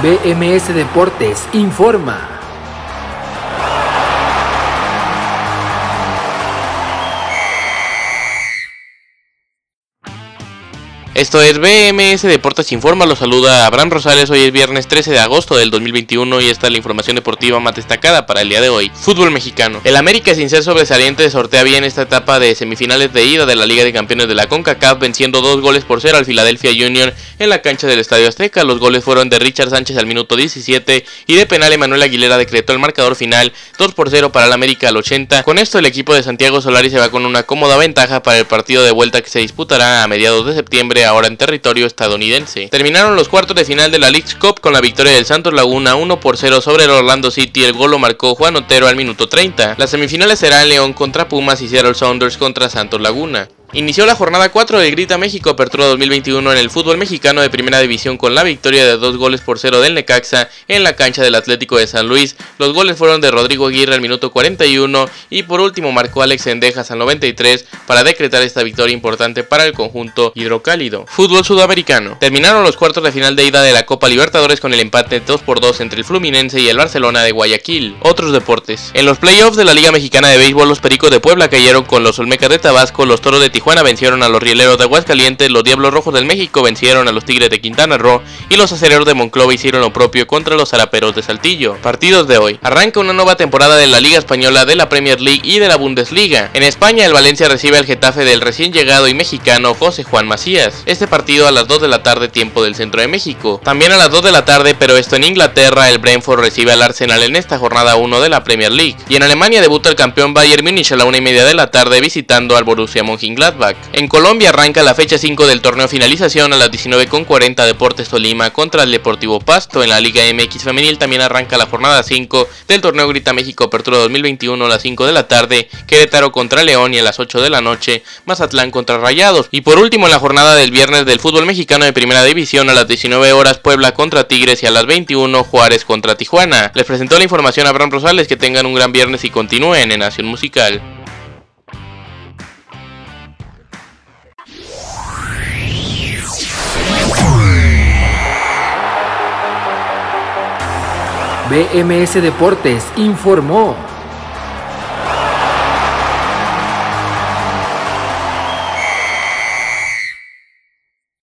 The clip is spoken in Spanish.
BMS Deportes informa. Esto es BMS Deportes Informa, los saluda Abraham Rosales, hoy es viernes 13 de agosto del 2021 y esta es la información deportiva más destacada para el día de hoy. Fútbol mexicano. El América sin ser sobresaliente sortea bien esta etapa de semifinales de ida de la Liga de Campeones de la CONCACAF venciendo dos goles por cero al Philadelphia Union en la cancha del Estadio Azteca. Los goles fueron de Richard Sánchez al minuto 17 y de penal Emanuel Aguilera decretó el marcador final 2 por 0 para el América al 80. Con esto el equipo de Santiago Solari se va con una cómoda ventaja para el partido de vuelta que se disputará a mediados de septiembre ahora en territorio estadounidense. Terminaron los cuartos de final de la League Cup con la victoria del Santos Laguna 1 por 0 sobre el Orlando City. El gol lo marcó Juan Otero al minuto 30. Las semifinales serán León contra Pumas y Seattle Sounders contra Santos Laguna. Inició la jornada 4 de Grita México Apertura 2021 en el fútbol mexicano de primera división con la victoria de dos goles por cero del Necaxa en la cancha del Atlético de San Luis. Los goles fueron de Rodrigo Aguirre al minuto 41 y por último marcó Alex Endejas al 93 para decretar esta victoria importante para el conjunto hidrocálido. Fútbol sudamericano. Terminaron los cuartos de final de ida de la Copa Libertadores con el empate 2 por 2 entre el Fluminense y el Barcelona de Guayaquil. Otros deportes. En los playoffs de la Liga Mexicana de Béisbol los Pericos de Puebla cayeron con los Olmecas de Tabasco, los Toros de Tijuana vencieron a los Rieleros de Aguascalientes, los Diablos Rojos del México vencieron a los Tigres de Quintana Roo y los Acereros de Monclova hicieron lo propio contra los Zaraperos de Saltillo. Partidos de hoy. Arranca una nueva temporada de la Liga Española, de la Premier League y de la Bundesliga. En España, el Valencia recibe al Getafe del recién llegado y mexicano José Juan Macías. Este partido a las 2 de la tarde, tiempo del centro de México. También a las 2 de la tarde, pero esto en Inglaterra, el Brentford recibe al Arsenal en esta jornada 1 de la Premier League. Y en Alemania debuta el campeón Bayern Múnich a la 1 y media de la tarde visitando al Borussia Mönchengladbach. En Colombia arranca la fecha 5 del torneo finalización a las 19.40 Deportes Tolima contra el Deportivo Pasto. En la Liga MX Femenil también arranca la jornada 5 del torneo Grita México Apertura 2021 a las 5 de la tarde. Querétaro contra León y a las 8 de la noche Mazatlán contra Rayados. Y por último en la jornada del viernes del fútbol mexicano de primera división a las 19 horas Puebla contra Tigres y a las 21 Juárez contra Tijuana. Les presentó la información a Abraham Rosales. Que tengan un gran viernes y continúen en Nación Musical. BMS Deportes informó.